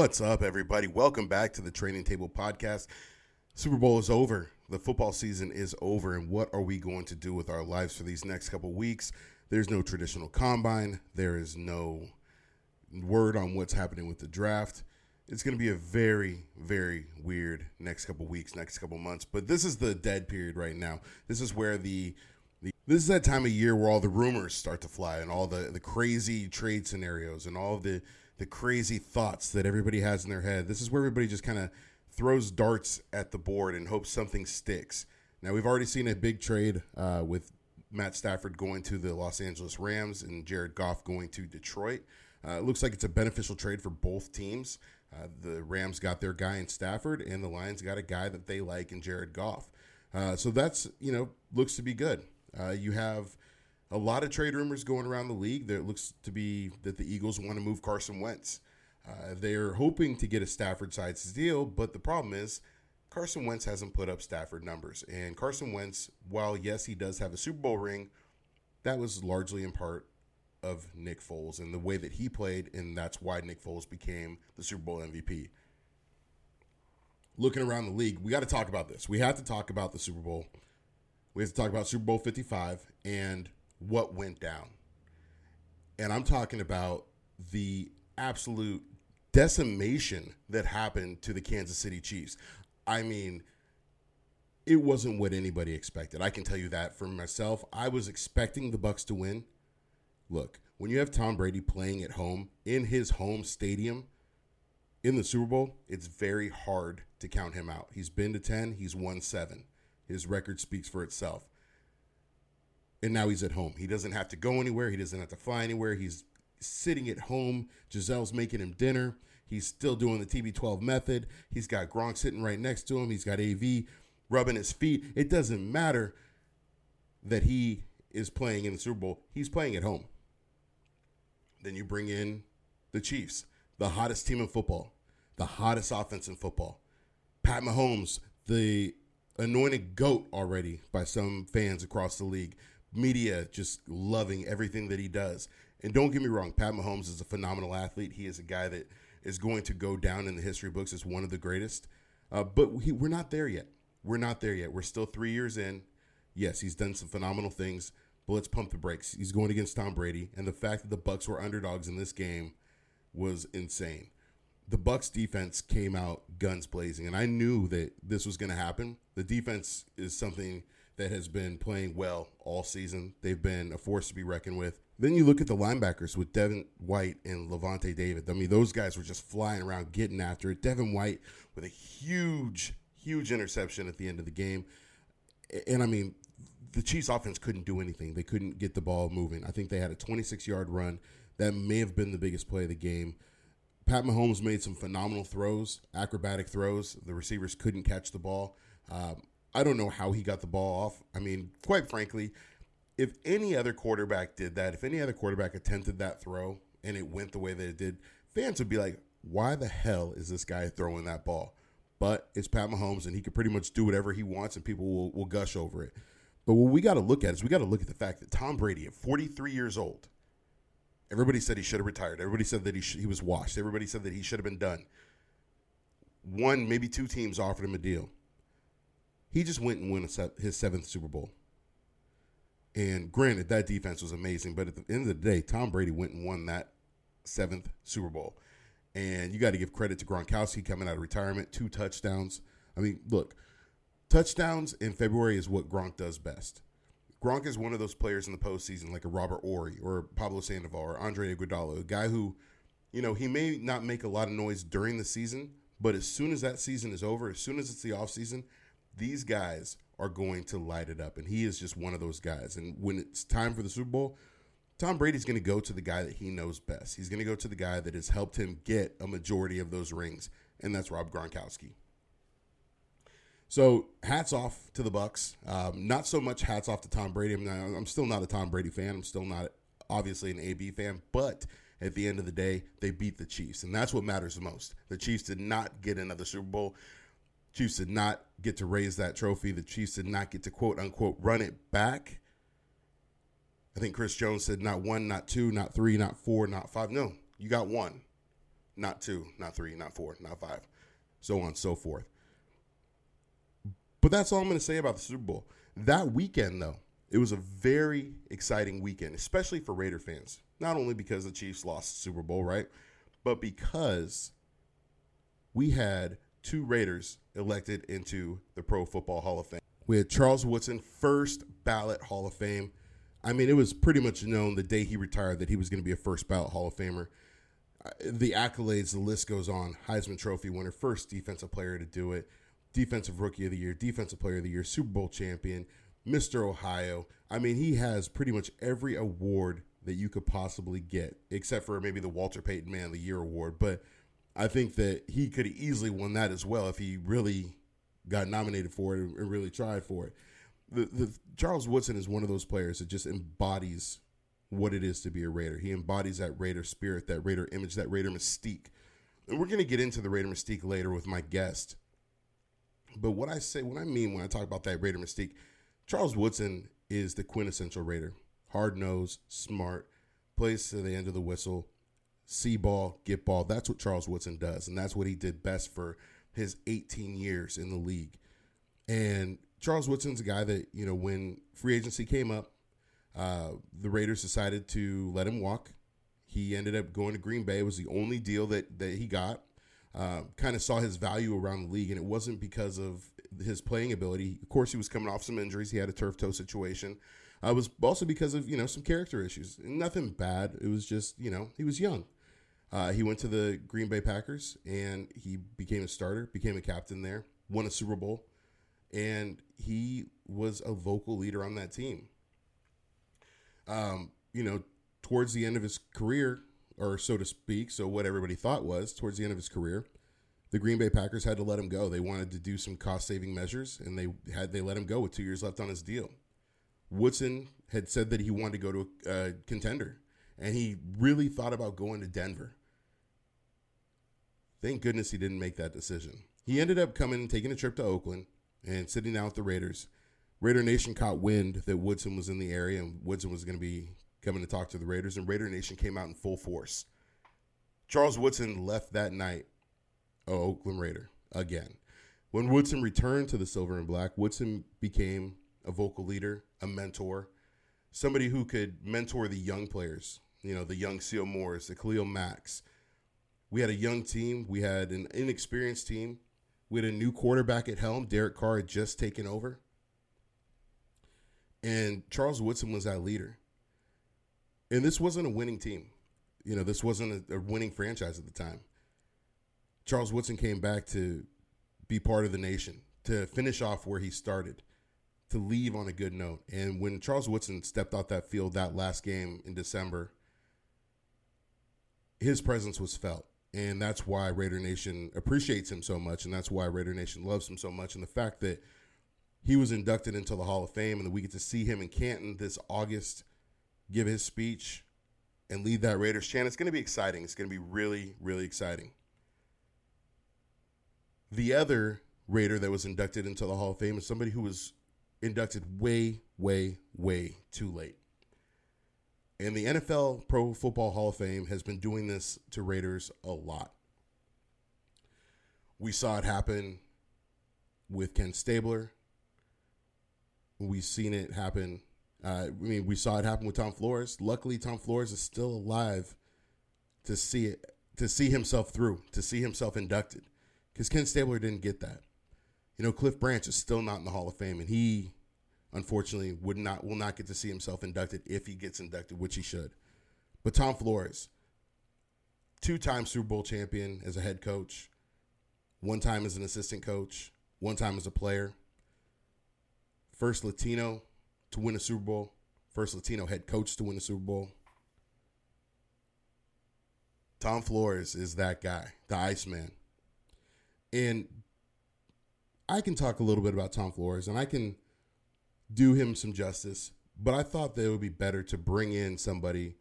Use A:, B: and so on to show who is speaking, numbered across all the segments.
A: What's up, everybody? Welcome back to the Training Table Podcast. Super Bowl is over. The football season is over. And what are we going to do with our lives for these next couple weeks? There's no traditional combine, there is no word on what's happening with the draft. It's going to be a very, very weird next couple weeks, next couple months. But this is the dead period right now. This is where the this is that time of year where all the rumors start to fly and all the, the crazy trade scenarios and all the the crazy thoughts that everybody has in their head. This is where everybody just kind of throws darts at the board and hopes something sticks. Now we've already seen a big trade uh, with Matt Stafford going to the Los Angeles Rams and Jared Goff going to Detroit. Uh, it looks like it's a beneficial trade for both teams. Uh, the Rams got their guy in Stafford, and the Lions got a guy that they like in Jared Goff. Uh, so that's you know looks to be good. Uh, you have a lot of trade rumors going around the league. There looks to be that the Eagles want to move Carson Wentz. Uh, they're hoping to get a Stafford sides deal, but the problem is Carson Wentz hasn't put up Stafford numbers. And Carson Wentz, while yes, he does have a Super Bowl ring, that was largely in part of Nick Foles and the way that he played, and that's why Nick Foles became the Super Bowl MVP. Looking around the league, we got to talk about this. We have to talk about the Super Bowl. We have to talk about Super Bowl 55 and what went down. And I'm talking about the absolute decimation that happened to the Kansas City Chiefs. I mean, it wasn't what anybody expected. I can tell you that for myself. I was expecting the Bucks to win. Look, when you have Tom Brady playing at home in his home stadium in the Super Bowl, it's very hard to count him out. He's been to 10, he's won 7. His record speaks for itself. And now he's at home. He doesn't have to go anywhere, he doesn't have to fly anywhere. He's sitting at home. Gisele's making him dinner. He's still doing the TB12 method. He's got Gronk sitting right next to him. He's got AB rubbing his feet. It doesn't matter that he is playing in the Super Bowl. He's playing at home. Then you bring in the Chiefs, the hottest team in football, the hottest offense in football. Pat Mahomes, the anointed GOAT already by some fans across the league. Media just loving everything that he does. And don't get me wrong, Pat Mahomes is a phenomenal athlete. He is a guy that is going to go down in the history books as one of the greatest. Uh, but he, we're not there yet. We're not there yet. We're still three years in. Yes, he's done some phenomenal things, but let's pump the brakes. He's going against Tom Brady, and the fact that the Bucks were underdogs in this game was insane. The Bucks defense came out guns blazing, and I knew that this was going to happen. The defense is something that has been playing well all season. They've been a force to be reckoned with. Then you look at the linebackers with Devin White and Lavonte David. I mean, those guys were just flying around, getting after it. Devin White with a huge, huge interception at the end of the game. And I mean, the Chiefs offense couldn't do anything. They couldn't get the ball moving. I think they had a 26 yard run. That may have been the biggest play of the game. Pat Mahomes made some phenomenal throws, acrobatic throws. The receivers couldn't catch the ball. Um, I don't know how he got the ball off. I mean, quite frankly, if any other quarterback did that, if any other quarterback attempted that throw and it went the way that it did, fans would be like, why the hell is this guy throwing that ball? But it's Pat Mahomes, and he can pretty much do whatever he wants, and people will, will gush over it. But what we got to look at is we got to look at the fact that Tom Brady, at 43 years old, everybody said he should have retired. Everybody said that he, sh- he was washed. Everybody said that he should have been done. One, maybe two teams offered him a deal. He just went and won se- his seventh Super Bowl. And granted, that defense was amazing, but at the end of the day, Tom Brady went and won that seventh Super Bowl. And you got to give credit to Gronkowski coming out of retirement, two touchdowns. I mean, look, touchdowns in February is what Gronk does best. Gronk is one of those players in the postseason, like a Robert Horry or Pablo Sandoval or Andre Iguodala, a guy who, you know, he may not make a lot of noise during the season, but as soon as that season is over, as soon as it's the offseason, these guys are going to light it up. And he is just one of those guys. And when it's time for the Super Bowl, Tom Brady's going to go to the guy that he knows best. He's going to go to the guy that has helped him get a majority of those rings, and that's Rob Gronkowski. So hats off to the Bucks. Um, not so much hats off to Tom Brady. I'm, not, I'm still not a Tom Brady fan. I'm still not obviously an AB fan, but at the end of the day, they beat the Chiefs, and that's what matters the most. The Chiefs did not get another Super Bowl. Chiefs did not get to raise that trophy. The Chiefs did not get to quote unquote run it back. I think Chris Jones said not one, not two, not three, not four, not five. No, you got one. not two, not three, not four, not five, so on and so forth. But that's all I'm going to say about the Super Bowl. That weekend, though, it was a very exciting weekend, especially for Raider fans. Not only because the Chiefs lost the Super Bowl, right? But because we had two Raiders elected into the Pro Football Hall of Fame. We had Charles Woodson, first ballot Hall of Fame. I mean, it was pretty much known the day he retired that he was going to be a first ballot Hall of Famer. Uh, the accolades, the list goes on. Heisman Trophy winner, first defensive player to do it, defensive rookie of the year, defensive player of the year, Super Bowl champion, Mr. Ohio. I mean, he has pretty much every award that you could possibly get, except for maybe the Walter Payton Man of the Year award. But I think that he could have easily won that as well if he really got nominated for it and really tried for it. The, the Charles Woodson is one of those players that just embodies what it is to be a Raider. He embodies that Raider spirit, that Raider image, that Raider mystique. And we're going to get into the Raider mystique later with my guest. But what I say, what I mean when I talk about that Raider mystique, Charles Woodson is the quintessential Raider. Hard nosed, smart, plays to the end of the whistle, see ball, get ball. That's what Charles Woodson does, and that's what he did best for his 18 years in the league. And Charles Woodson's a guy that you know when free agency came up, uh, the Raiders decided to let him walk. He ended up going to Green Bay. It was the only deal that that he got. Uh, kind of saw his value around the league, and it wasn't because of his playing ability. Of course, he was coming off some injuries. He had a turf toe situation. Uh, it was also because of you know some character issues. Nothing bad. It was just you know he was young. Uh, he went to the Green Bay Packers and he became a starter, became a captain there, won a Super Bowl, and he was a vocal leader on that team. Um, you know, towards the end of his career, or so to speak, so what everybody thought was towards the end of his career, the Green Bay Packers had to let him go. They wanted to do some cost saving measures, and they had they let him go with two years left on his deal. Woodson had said that he wanted to go to a, a contender, and he really thought about going to Denver. Thank goodness he didn't make that decision. He ended up coming, taking a trip to Oakland, and sitting down with the Raiders. Raider Nation caught wind that Woodson was in the area and Woodson was going to be coming to talk to the Raiders, and Raider Nation came out in full force. Charles Woodson left that night, a Oakland Raider again. When Woodson returned to the Silver and Black, Woodson became a vocal leader, a mentor, somebody who could mentor the young players, you know, the young Sio Moores, the Khalil Macks, we had a young team. We had an inexperienced team. We had a new quarterback at helm. Derek Carr had just taken over. And Charles Woodson was that leader. And this wasn't a winning team. You know, this wasn't a, a winning franchise at the time. Charles Woodson came back to be part of the nation, to finish off where he started, to leave on a good note. And when Charles Woodson stepped out that field that last game in December, his presence was felt and that's why Raider Nation appreciates him so much, and that's why Raider Nation loves him so much. And the fact that he was inducted into the Hall of Fame, and that we get to see him in Canton this August give his speech and lead that Raiders chant, it's going to be exciting. It's going to be really, really exciting. The other Raider that was inducted into the Hall of Fame is somebody who was inducted way, way, way too late. And the NFL Pro Football Hall of Fame has been doing this to Raiders a lot. We saw it happen with Ken Stabler. We've seen it happen. Uh, I mean, we saw it happen with Tom Flores. Luckily, Tom Flores is still alive to see it, to see himself through, to see himself inducted, because Ken Stabler didn't get that. You know, Cliff Branch is still not in the Hall of Fame, and he unfortunately would not will not get to see himself inducted if he gets inducted, which he should. But Tom Flores, two-time Super Bowl champion as a head coach, one time as an assistant coach, one time as a player. First Latino to win a Super Bowl, first Latino head coach to win a Super Bowl. Tom Flores is that guy, the Iceman. And I can talk a little bit about Tom Flores, and I can do him some justice. But I thought that it would be better to bring in somebody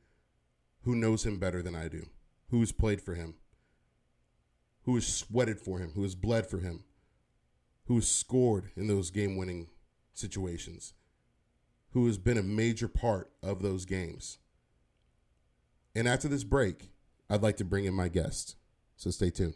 A: who knows him better than I do, who's played for him, who has sweated for him, who has bled for him, who has scored in those game winning situations, who has been a major part of those games. And after this break, I'd like to bring in my guest. So stay tuned.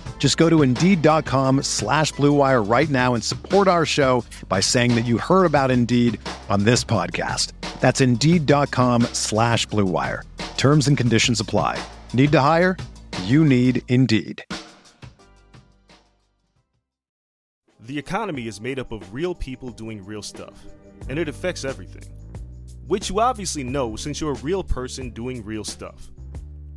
B: Just go to Indeed.com slash BlueWire right now and support our show by saying that you heard about Indeed on this podcast. That's Indeed.com slash BlueWire. Terms and conditions apply. Need to hire? You need Indeed.
C: The economy is made up of real people doing real stuff, and it affects everything. Which you obviously know since you're a real person doing real stuff.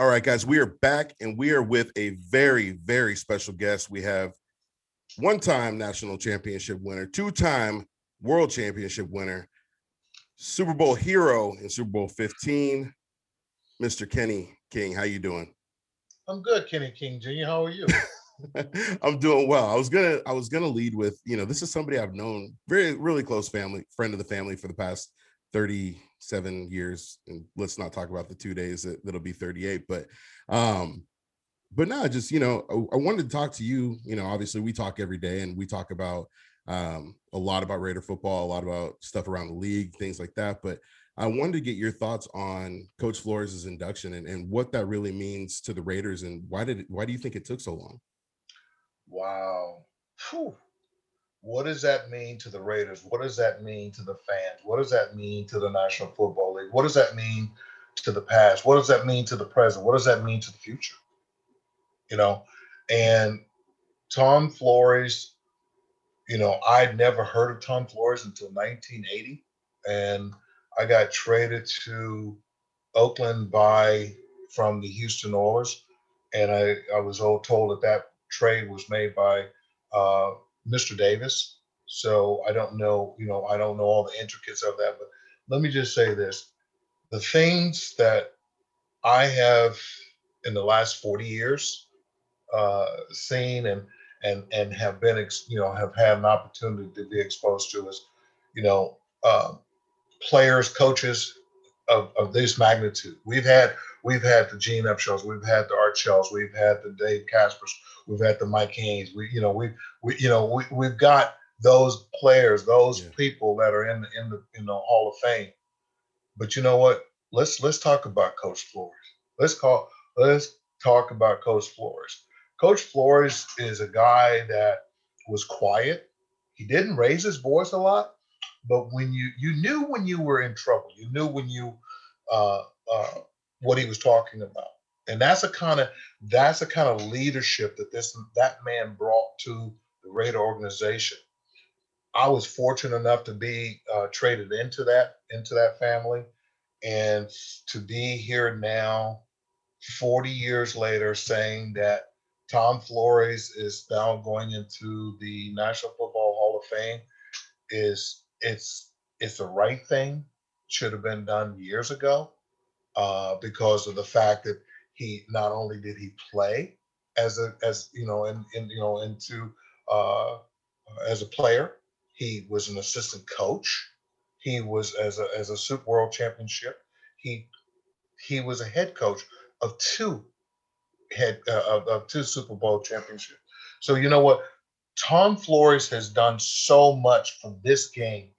A: All right, guys, we are back and we are with a very, very special guest. We have one time national championship winner, two time world championship winner, Super Bowl hero in Super Bowl 15, Mr. Kenny King. How you doing?
D: I'm good, Kenny King Jr. How are you?
A: I'm doing well. I was gonna I was gonna lead with, you know, this is somebody I've known very really close family, friend of the family for the past 37 years and let's not talk about the two days that, that'll be 38 but um but no just you know I, I, wanted to talk to you you know obviously we talk every day and we talk about um a lot about raider football a lot about stuff around the league things like that but i wanted to get your thoughts on coach flores's induction and, and what that really means to the raiders and why did it, why do you think it took so long?
D: Wow. Whew what does that mean to the Raiders? What does that mean to the fans? What does that mean to the National Football League? What does that mean to the past? What does that mean to the present? What does that mean to the future? You know, and Tom Flores, you know, I'd never heard of Tom Flores until 1980. And I got traded to Oakland by from the Houston Oilers. And I, I was all told that that trade was made by uh, Mr. Davis. So I don't know, you know, I don't know all the intricacies of that, but let me just say this. The things that I have in the last 40 years uh, seen and and and have been, ex, you know, have had an opportunity to be exposed to is, you know, uh, players, coaches of, of this magnitude. We've had we've had the Gene Upshaws, we've had the Art Shells, we've had the Dave Caspers, we've had the Mike Haynes. We, you know, we, we you know, we, we've got those players, those yeah. people that are in the in the in the Hall of Fame. But you know what? Let's let's talk about Coach Flores. Let's call let's talk about Coach Flores. Coach Flores is a guy that was quiet. He didn't raise his voice a lot, but when you you knew when you were in trouble, you knew when you uh, uh, what he was talking about and that's a kind of that's a kind of leadership that this that man brought to the Raider organization. I was fortunate enough to be uh, traded into that into that family, and to be here now, forty years later, saying that Tom Flores is now going into the National Football Hall of Fame is it's it's the right thing. Should have been done years ago, uh, because of the fact that he not only did he play as a as you know in, in you know into uh, as a player. He was an assistant coach. He was as a as a Super World Championship. He he was a head coach of two head uh, of, of two Super Bowl championships. So you know what? Tom Flores has done so much for this game,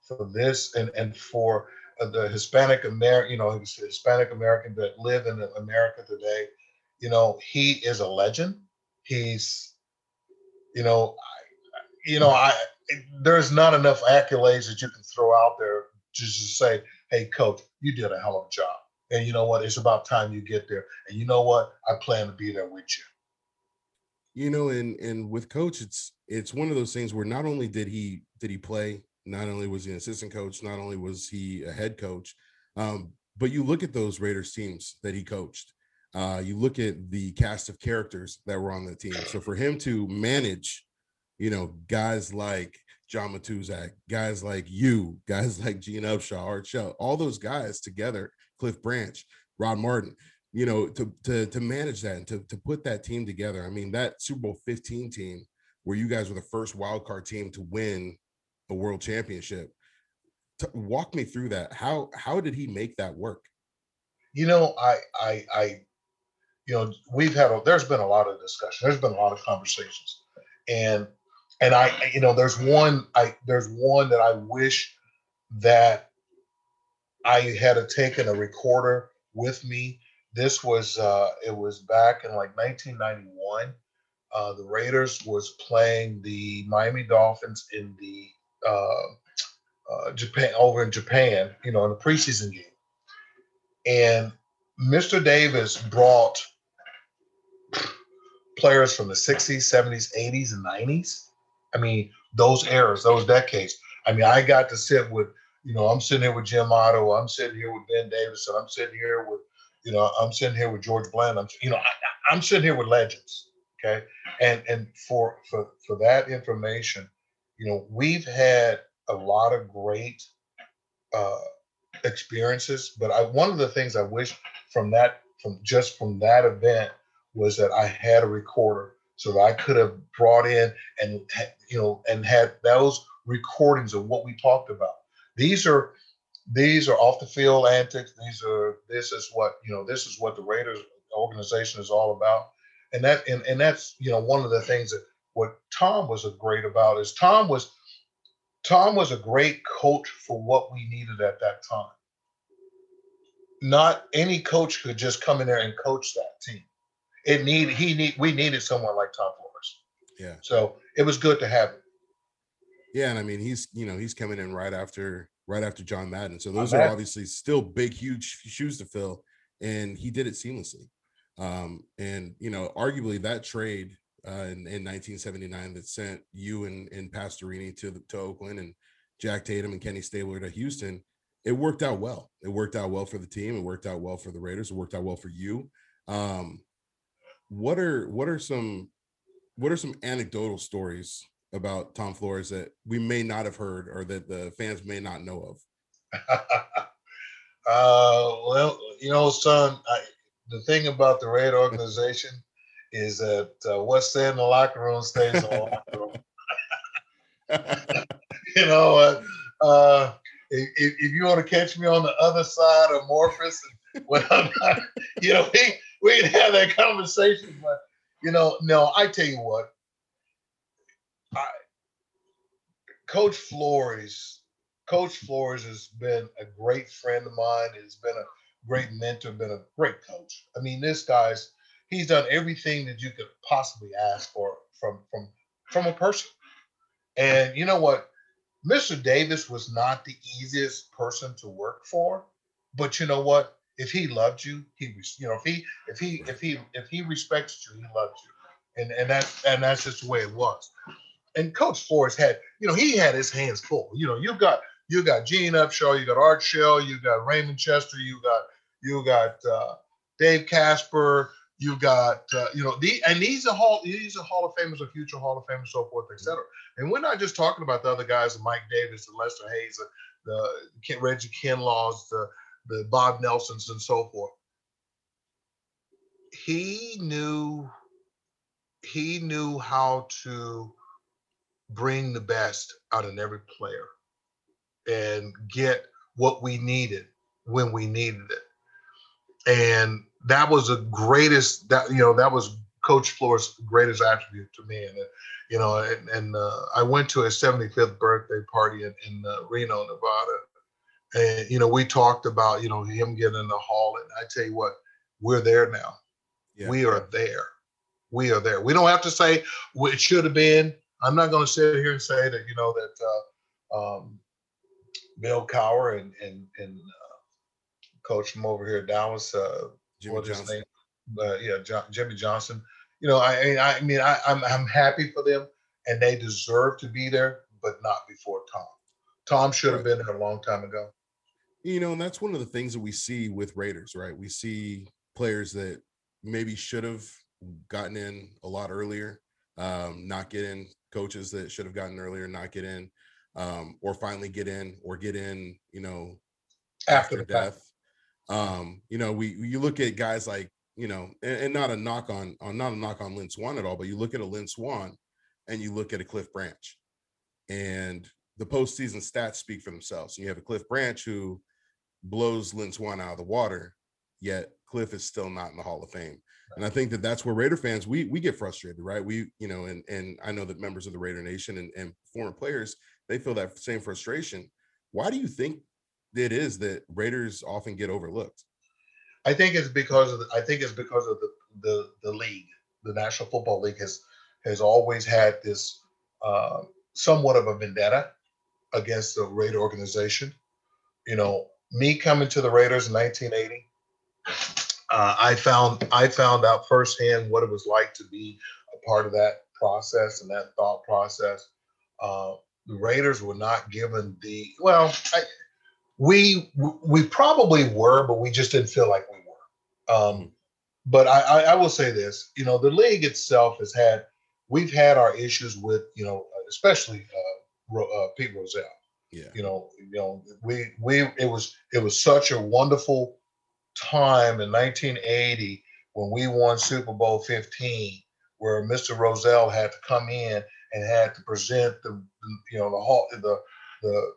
D: for this and and for uh, the Hispanic American, you know, Hispanic American that live in America today. You know, he is a legend. He's, you know, I, you know, I there's not enough accolades that you can throw out there just to say, "Hey, coach, you did a hell of a job." And you know what? It's about time you get there. And you know what? I plan to be there with you.
A: You know, and and with coach, it's it's one of those things where not only did he did he play, not only was he an assistant coach, not only was he a head coach, um, but you look at those Raiders teams that he coached. Uh, you look at the cast of characters that were on the team. So for him to manage, you know, guys like John Matuszak, guys like you, guys like Gene Upshaw, Art Shell, all those guys together Cliff Branch, Rod Martin, you know, to to to manage that and to to put that team together. I mean, that Super Bowl 15 team where you guys were the first wild card team to win a world championship. To walk me through that. How how did he make that work?
D: You know, I I I you know, we've had a, there's been a lot of discussion. There's been a lot of conversations. And and I you know, there's one I there's one that I wish that I had taken a recorder with me. This was uh, it was back in like 1991. Uh, the Raiders was playing the Miami Dolphins in the uh, uh, Japan over in Japan, you know, in a preseason game. And Mr. Davis brought players from the 60s, 70s, 80s, and 90s. I mean, those eras, those decades. I mean, I got to sit with you know, I'm sitting here with Jim Otto. I'm sitting here with Ben Davidson. I'm sitting here with, you know, I'm sitting here with George Blanda. I'm, you know, I, am sitting here with legends. Okay, and and for for for that information, you know, we've had a lot of great uh, experiences. But I one of the things I wish from that from just from that event was that I had a recorder so that I could have brought in and you know and had those recordings of what we talked about these are these are off the field antics. These are this is what you know. This is what the Raiders organization is all about, and that and, and that's you know one of the things that what Tom was a great about is Tom was Tom was a great coach for what we needed at that time. Not any coach could just come in there and coach that team. It need he need we needed someone like Tom Flores.
A: Yeah.
D: So it was good to have him.
A: Yeah, and I mean he's you know he's coming in right after right after John Madden, so those are obviously still big, huge shoes to fill, and he did it seamlessly. Um, and you know, arguably that trade uh, in, in 1979 that sent you and, and Pastorini to the, to Oakland and Jack Tatum and Kenny Stabler to Houston, it worked out well. It worked out well for the team. It worked out well for the Raiders. It worked out well for you. Um, what are what are some what are some anecdotal stories about Tom Flores that we may not have heard or that the fans may not know of?
D: uh, well, you know, son, I, the thing about the Raid organization is that uh, what's said in the locker room stays in the locker room. you know, uh, uh, if, if, you want to catch me on the other side of Morphus, when I'm not, you know, we we can have that conversation. But you know, no, I tell you what, I, Coach Flores, Coach Flores has been a great friend of mine. Has been a great mentor. Been a great coach. I mean, this guy's he's done everything that you could possibly ask for from from from a person. And you know what? Mr. Davis was not the easiest person to work for, but you know what? If he loved you, he was, you know, if he if he if he if he respects you, he loves you. And and that and that's just the way it was and Coach Flores had, you know, he had his hands full. You know, you've got you got Gene Upshaw, you got Art Shell, you got Raymond Chester, you got you got uh, Dave Casper, you got uh, you know the and these are hall these are Hall of Famers, or future Hall of Famers, so forth, etc. And we're not just talking about the other guys, Mike Davis, and Lester Hayes, the, the Reggie Kinlaws, the the Bob Nelsons, and so forth. He knew he knew how to bring the best out in every player and get what we needed when we needed it. And that was the greatest that you know that was Coach Flores' greatest attribute to me. And you know, and, and uh, I went to his 75th birthday party in, in uh, Reno, Nevada, and you know we talked about you know him getting in the hall, and I tell you what, we're there now. Yeah. We are there. We are there. We don't have to say it should have been. I'm not going to sit here and say that you know that uh, um, Bill Cowher and and and uh, coach from over here Dallas, uh,
A: Jimmy Johnson.
D: Uh, yeah, John, Jimmy Johnson. You know, I I mean I, I'm I'm happy for them, and they deserve to be there, but not before Tom. Tom should have been there a long time ago.
A: You know, and that's one of the things that we see with Raiders, right? We see players that maybe should have gotten in a lot earlier, um, not get in. Coaches that should have gotten earlier, not get in um, or finally get in or get in, you know, after, after death. Um, you know, we you look at guys like, you know, and, and, not a knock on on not a knock on Lynn Swann at all, but you look at a Lynn Swann and you look at a Cliff Branch. And the postseason stats speak for themselves. You have a Cliff Branch who blows Lynn Swann out of the water, yet Cliff is still not in the Hall of Fame. And I think that that's where Raider fans we we get frustrated, right? We you know, and and I know that members of the Raider Nation and, and former players they feel that same frustration. Why do you think it is that Raiders often get overlooked?
D: I think it's because of the, I think it's because of the, the the league. The National Football League has has always had this uh, somewhat of a vendetta against the Raider organization. You know, me coming to the Raiders in 1980, uh, I found I found out firsthand what it was like to be a part of that process and that thought process. Uh, the Raiders were not given the well. I, we we probably were, but we just didn't feel like we were. Um, but I, I, I will say this: you know, the league itself has had we've had our issues with you know, especially uh, uh, Pete Rozelle.
A: Yeah.
D: You know, you know, we we it was it was such a wonderful time in 1980 when we won Super Bowl 15, where Mr. Rozelle had to come in and had to present the you know the hall the the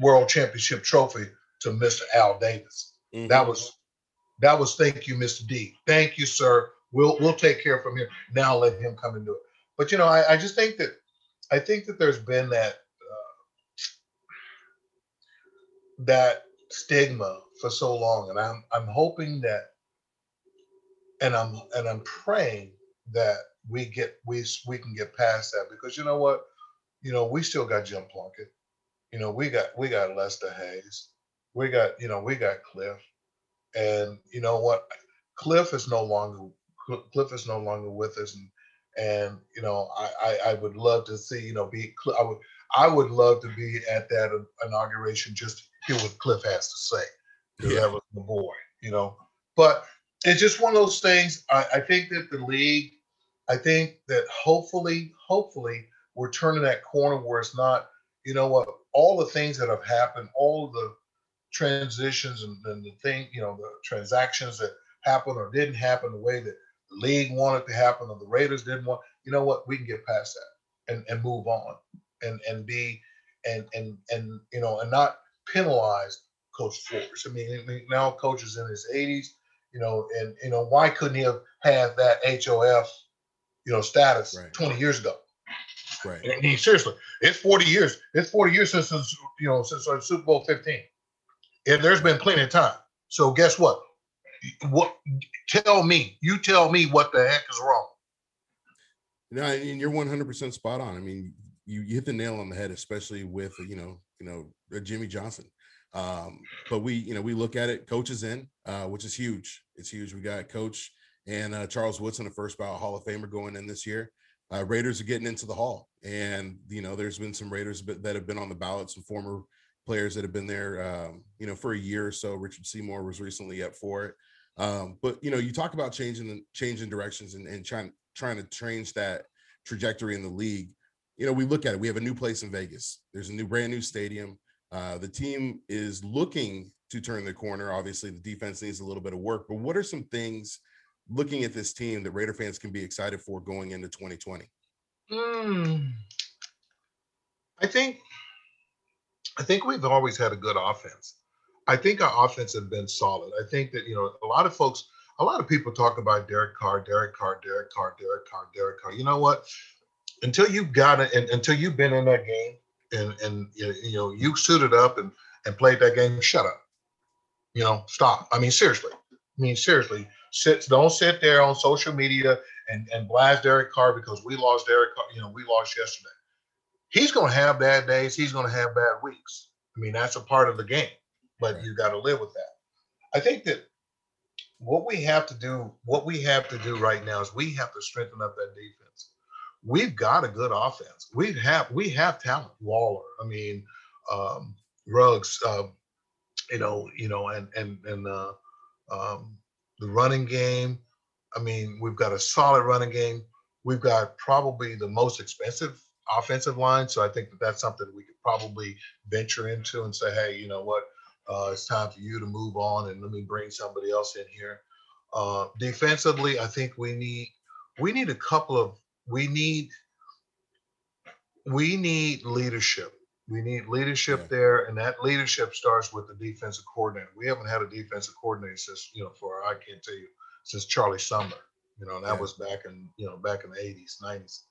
D: world championship trophy to Mr. Al Davis. Mm-hmm. That was that was thank you, Mr. D. Thank you, sir. We'll we'll take care from here. Now let him come and do it. But you know, I, I just think that I think that there's been that uh, that stigma for so long, and I'm I'm hoping that, and I'm and I'm praying that we get we we can get past that because you know what, you know we still got Jim Plunkett, you know we got we got Lester Hayes, we got you know we got Cliff, and you know what, Cliff is no longer Cliff is no longer with us, and and you know I I, I would love to see you know be I would I would love to be at that inauguration just hear what Cliff has to say because yeah. the boy, you know. But it's just one of those things. I, I think that the league I think that hopefully, hopefully, we're turning that corner where it's not, you know what, all the things that have happened, all the transitions and, and the thing, you know, the transactions that happened or didn't happen the way that the league wanted to happen or the Raiders didn't want, you know what, we can get past that and, and move on and and be and and and you know and not penalize Coach Flores. I mean, now coach is in his 80s, you know, and you know why couldn't he have had that HOF you know, status right. 20 years ago.
A: Right.
D: I mean, seriously, it's 40 years. It's 40 years since, you know, since Super Bowl 15. And there's been plenty of time. So guess what? What tell me, you tell me what the heck is wrong.
A: No, and you're 100% spot on. I mean, you, you hit the nail on the head, especially with, you know, you know, Jimmy Johnson. Um, but we, you know, we look at it, coaches in, uh, which is huge. It's huge. We got coach and uh, Charles Woodson, the first ballot Hall of Famer going in this year. Uh, Raiders are getting into the Hall, and you know there's been some Raiders that have been on the ballot, some former players that have been there, um, you know, for a year or so. Richard Seymour was recently up for it, um, but you know, you talk about changing changing directions and, and trying trying to change that trajectory in the league. You know, we look at it. We have a new place in Vegas. There's a new brand new stadium. Uh, the team is looking to turn the corner. Obviously, the defense needs a little bit of work. But what are some things looking at this team that Raider fans can be excited for going into 2020?
D: Mm. I think I think we've always had a good offense. I think our offense has been solid. I think that you know a lot of folks, a lot of people talk about Derek Carr, Derek Carr, Derek Carr, Derek Carr, Derek Carr. You know what? Until you've got it, and until you've been in that game, and and you know you suited up and and played that game, shut up. You know, stop. I mean, seriously. I mean, seriously. Sit. Don't sit there on social media and and blast Derek Carr because we lost Derek Carr. You know, we lost yesterday he's going to have bad days. He's going to have bad weeks. I mean, that's a part of the game, but right. you got to live with that. I think that what we have to do, what we have to do right now is we have to strengthen up that defense. We've got a good offense. We have we have talent. Waller, I mean, um, Ruggs, uh, you know, you know, and and and uh, um, the running game. I mean, we've got a solid running game. We've got probably the most expensive offensive line. So I think that that's something we could probably venture into and say, hey, you know what? Uh, it's time for you to move on and let me bring somebody else in here. Uh, defensively, I think we need we need a couple of we need we need leadership. We need leadership yeah. there, and that leadership starts with the defensive coordinator. We haven't had a defensive coordinator since you know for I can't tell you since Charlie Sumner. You know, and that yeah. was back in you know back in the 80s, 90s.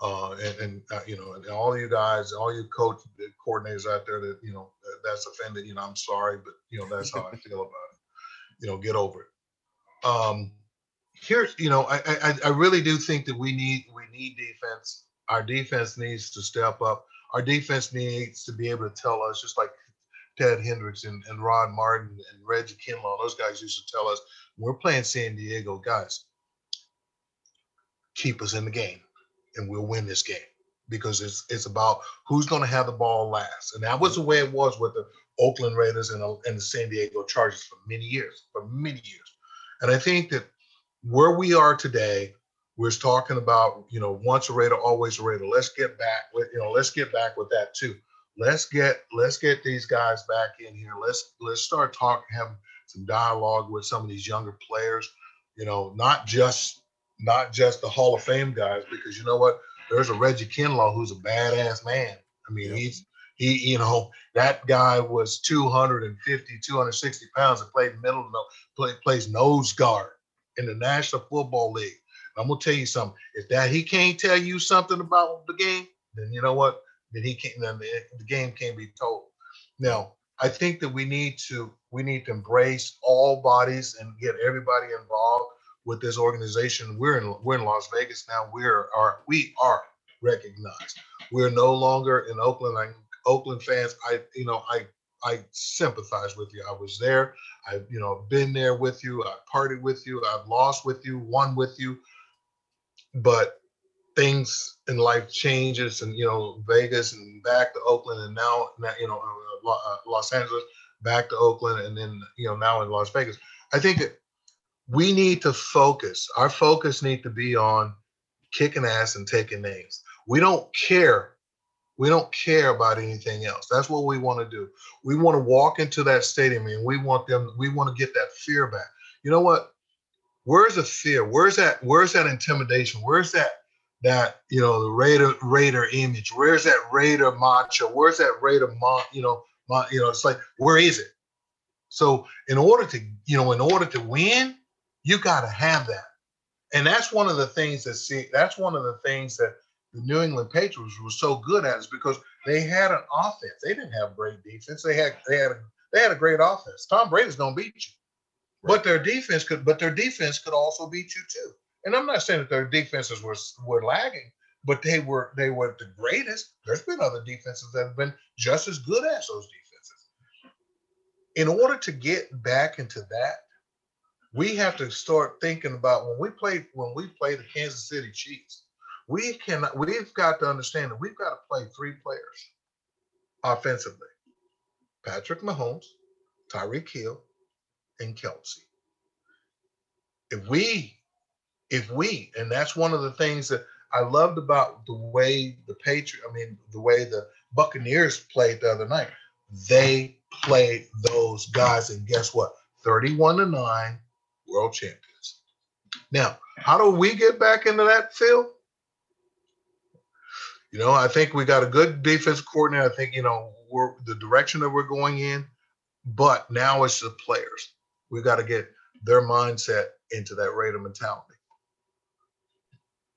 D: Uh, and, and uh, you know, and all you guys, all you coach coordinators out there that you know that's offended, you know, I'm sorry, but you know that's how I feel about it. You know, get over it. Um, here, you know, I, I I really do think that we need we need defense. Our defense needs to step up. Our defense needs to be able to tell us, just like Ted Hendricks and, and Rod Martin and Reggie Kinlaw, those guys used to tell us, we're playing San Diego, guys, keep us in the game and we'll win this game because it's it's about who's going to have the ball last. And that was the way it was with the Oakland Raiders and, and the San Diego Chargers for many years, for many years. And I think that where we are today, we're talking about, you know, once a Raider, always a Raider. Let's get back with, you know, let's get back with that too. Let's get let's get these guys back in here. Let's let's start talking, have some dialogue with some of these younger players. You know, not just not just the Hall of Fame guys, because you know what? There's a Reggie Kinlaw who's a badass man. I mean, yeah. he's he, you know, that guy was 250, 260 pounds and played middle, play, plays nose guard in the National Football League. I'm gonna tell you something. If that he can't tell you something about the game, then you know what? Then he can't. Then the, the game can't be told. Now, I think that we need to we need to embrace all bodies and get everybody involved with this organization. We're in we're in Las Vegas now. We're are we are recognized. We're no longer in Oakland. I, Oakland fans, I you know I I sympathize with you. I was there. I've you know been there with you. I've partied with you. I've lost with you. Won with you. But things in life changes, and you know Vegas and back to Oakland, and now you know uh, uh, Los Angeles, back to Oakland, and then you know now in Las Vegas. I think that we need to focus. Our focus need to be on kicking ass and taking names. We don't care. We don't care about anything else. That's what we want to do. We want to walk into that stadium and we want them, we want to get that fear back. You know what? Where's the fear? Where's that? Where's that intimidation? Where's that that you know the Raider Raider image? Where's that Raider macho? Where's that Raider mon, you know, mon, you know, it's like, where is it? So in order to, you know, in order to win, you got to have that. And that's one of the things that see that's one of the things that the New England Patriots were so good at is because they had an offense. They didn't have great defense. They had they had a, they had a great offense. Tom Brady's going to beat you. Right. But their defense could but their defense could also beat you too. And I'm not saying that their defenses were were lagging, but they were they were the greatest. There's been other defenses that have been just as good as those defenses. In order to get back into that, we have to start thinking about when we play when we play the Kansas City Chiefs. We cannot. We've got to understand that we've got to play three players offensively: Patrick Mahomes, Tyreek Hill, and Kelce. If we, if we, and that's one of the things that I loved about the way the Patriot, I mean, the way the Buccaneers played the other night. They played those guys, and guess what? 31 to 9, world champions. Now, how do we get back into that field? You know, I think we got a good defense coordinator. I think you know we're the direction that we're going in, but now it's the players. We got to get their mindset into that Raider mentality.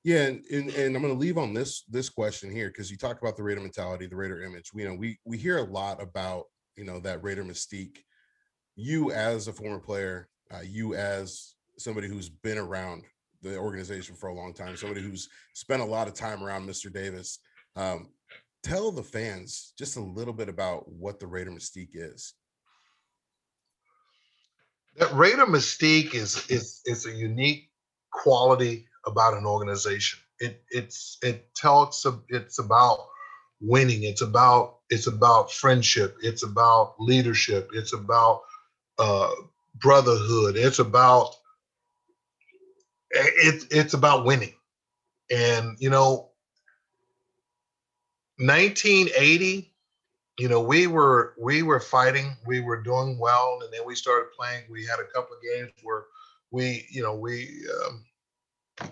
A: Yeah, and, and, and I'm going to leave on this this question here because you talk about the Raider mentality, the Raider image. We you know we we hear a lot about you know that Raider mystique. You as a former player, uh, you as somebody who's been around the organization for a long time, somebody who's spent a lot of time around Mr. Davis. Um, tell the fans just a little bit about what the Raider mystique is.
D: That Raider mystique is is is a unique quality about an organization. It it's it tells it's about winning. It's about it's about friendship. It's about leadership. It's about uh, brotherhood. It's about it, it's about winning. And you know, 1980, you know, we were we were fighting, we were doing well, and then we started playing. We had a couple of games where we, you know, we um,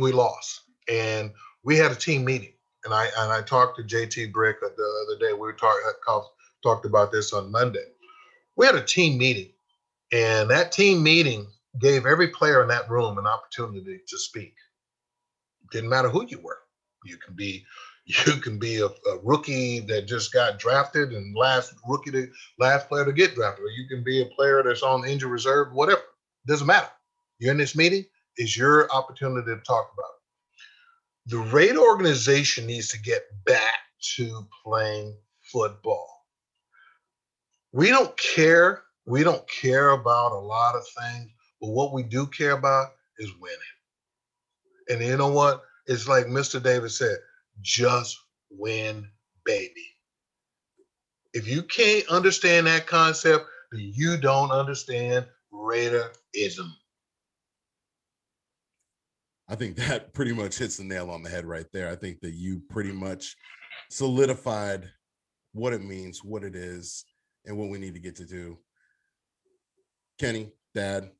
D: we lost, and we had a team meeting, and I and I talked to JT Brick the other day. We were talking talked about this on Monday. We had a team meeting, and that team meeting gave every player in that room an opportunity to speak. Didn't matter who you were. You can be you can be a, a, rookie that just got drafted and last rookie to last player to get drafted, or you can be a player that's on injury reserve, whatever. Doesn't matter. You're in this meeting, it's your opportunity to talk about it. The Raider organization needs to get back to playing football. We don't care. We don't care about a lot of things, but what we do care about is winning. And you know what? It's like Mr. Davis said just win, baby. If you can't understand that concept, then you don't understand Raiderism.
A: I think that pretty much hits the nail on the head right there. I think that you pretty much solidified what it means, what it is, and what we need to get to do. Kenny, Dad,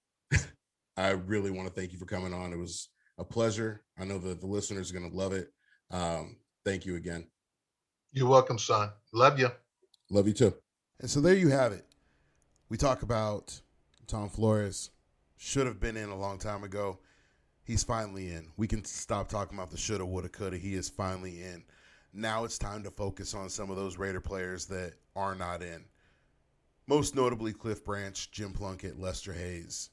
A: I really want to thank you for coming on. It was a pleasure. I know that the listeners are going to love it. Um, thank you again.
D: You're welcome, son. Love you.
A: Love you too. And so there you have it. We talk about Tom Flores. Should have been in a long time ago. He's finally in. We can stop talking about the shoulda, woulda, coulda. He is finally in. Now it's time to focus on some of those Raider players that are not in. Most notably, Cliff Branch, Jim Plunkett, Lester Hayes.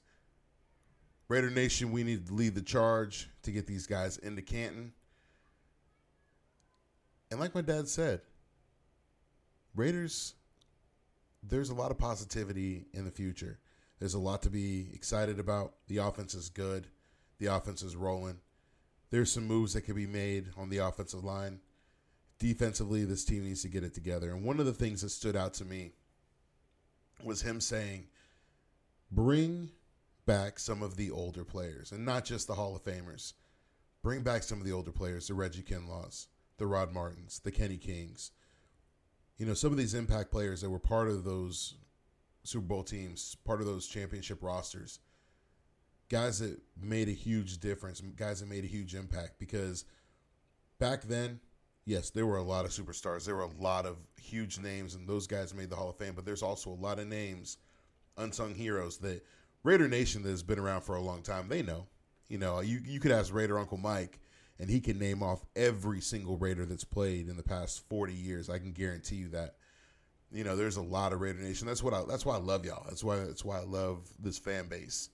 A: Raider Nation, we need to lead the charge to get these guys into Canton. And like my dad said, Raiders, there's a lot of positivity in the future. There's a lot to be excited about. The offense is good. The offense is rolling. There's some moves that can be made on the offensive line. Defensively, this team needs to get it together. And one of the things that stood out to me was him saying, bring back some of the older players, and not just the Hall of Famers. Bring back some of the older players, the Reggie Kinlaws, the Rod Martins, the Kenny Kings. You know, some of these impact players that were part of those Super Bowl teams, part of those championship rosters, guys that made a huge difference, guys that made a huge impact because back then, yes, there were a lot of superstars. There were a lot of huge names, and those guys made the Hall of Fame, but there's also a lot of names, unsung heroes that Raider Nation that has been around for a long time, they know. You know, you, you could ask Raider Uncle Mike and he can name off every single Raider that's played in the past 40 years. I can guarantee you that. You know, there's a lot of Raider Nation. That's what I that's why I love y'all. That's why that's why I love this fan base.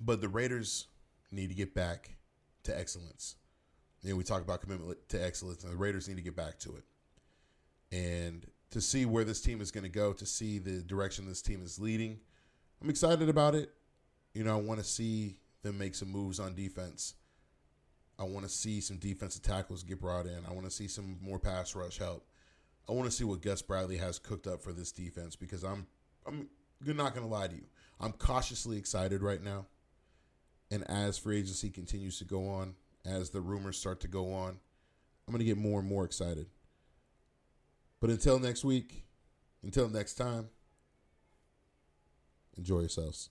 A: But the Raiders need to get back to excellence. You know, we talk about commitment to excellence, and the Raiders need to get back to it. And to see where this team is going to go, to see the direction this team is leading, I'm excited about it. You know, I want to see them make some moves on defense. I want to see some defensive tackles get brought in. I want to see some more pass rush help. I want to see what Gus Bradley has cooked up for this defense because I'm I'm not going to lie to you. I'm cautiously excited right now. And as free agency continues to go on, as the rumors start to go on, I'm going to get more and more excited. But until next week, until next time, enjoy yourselves.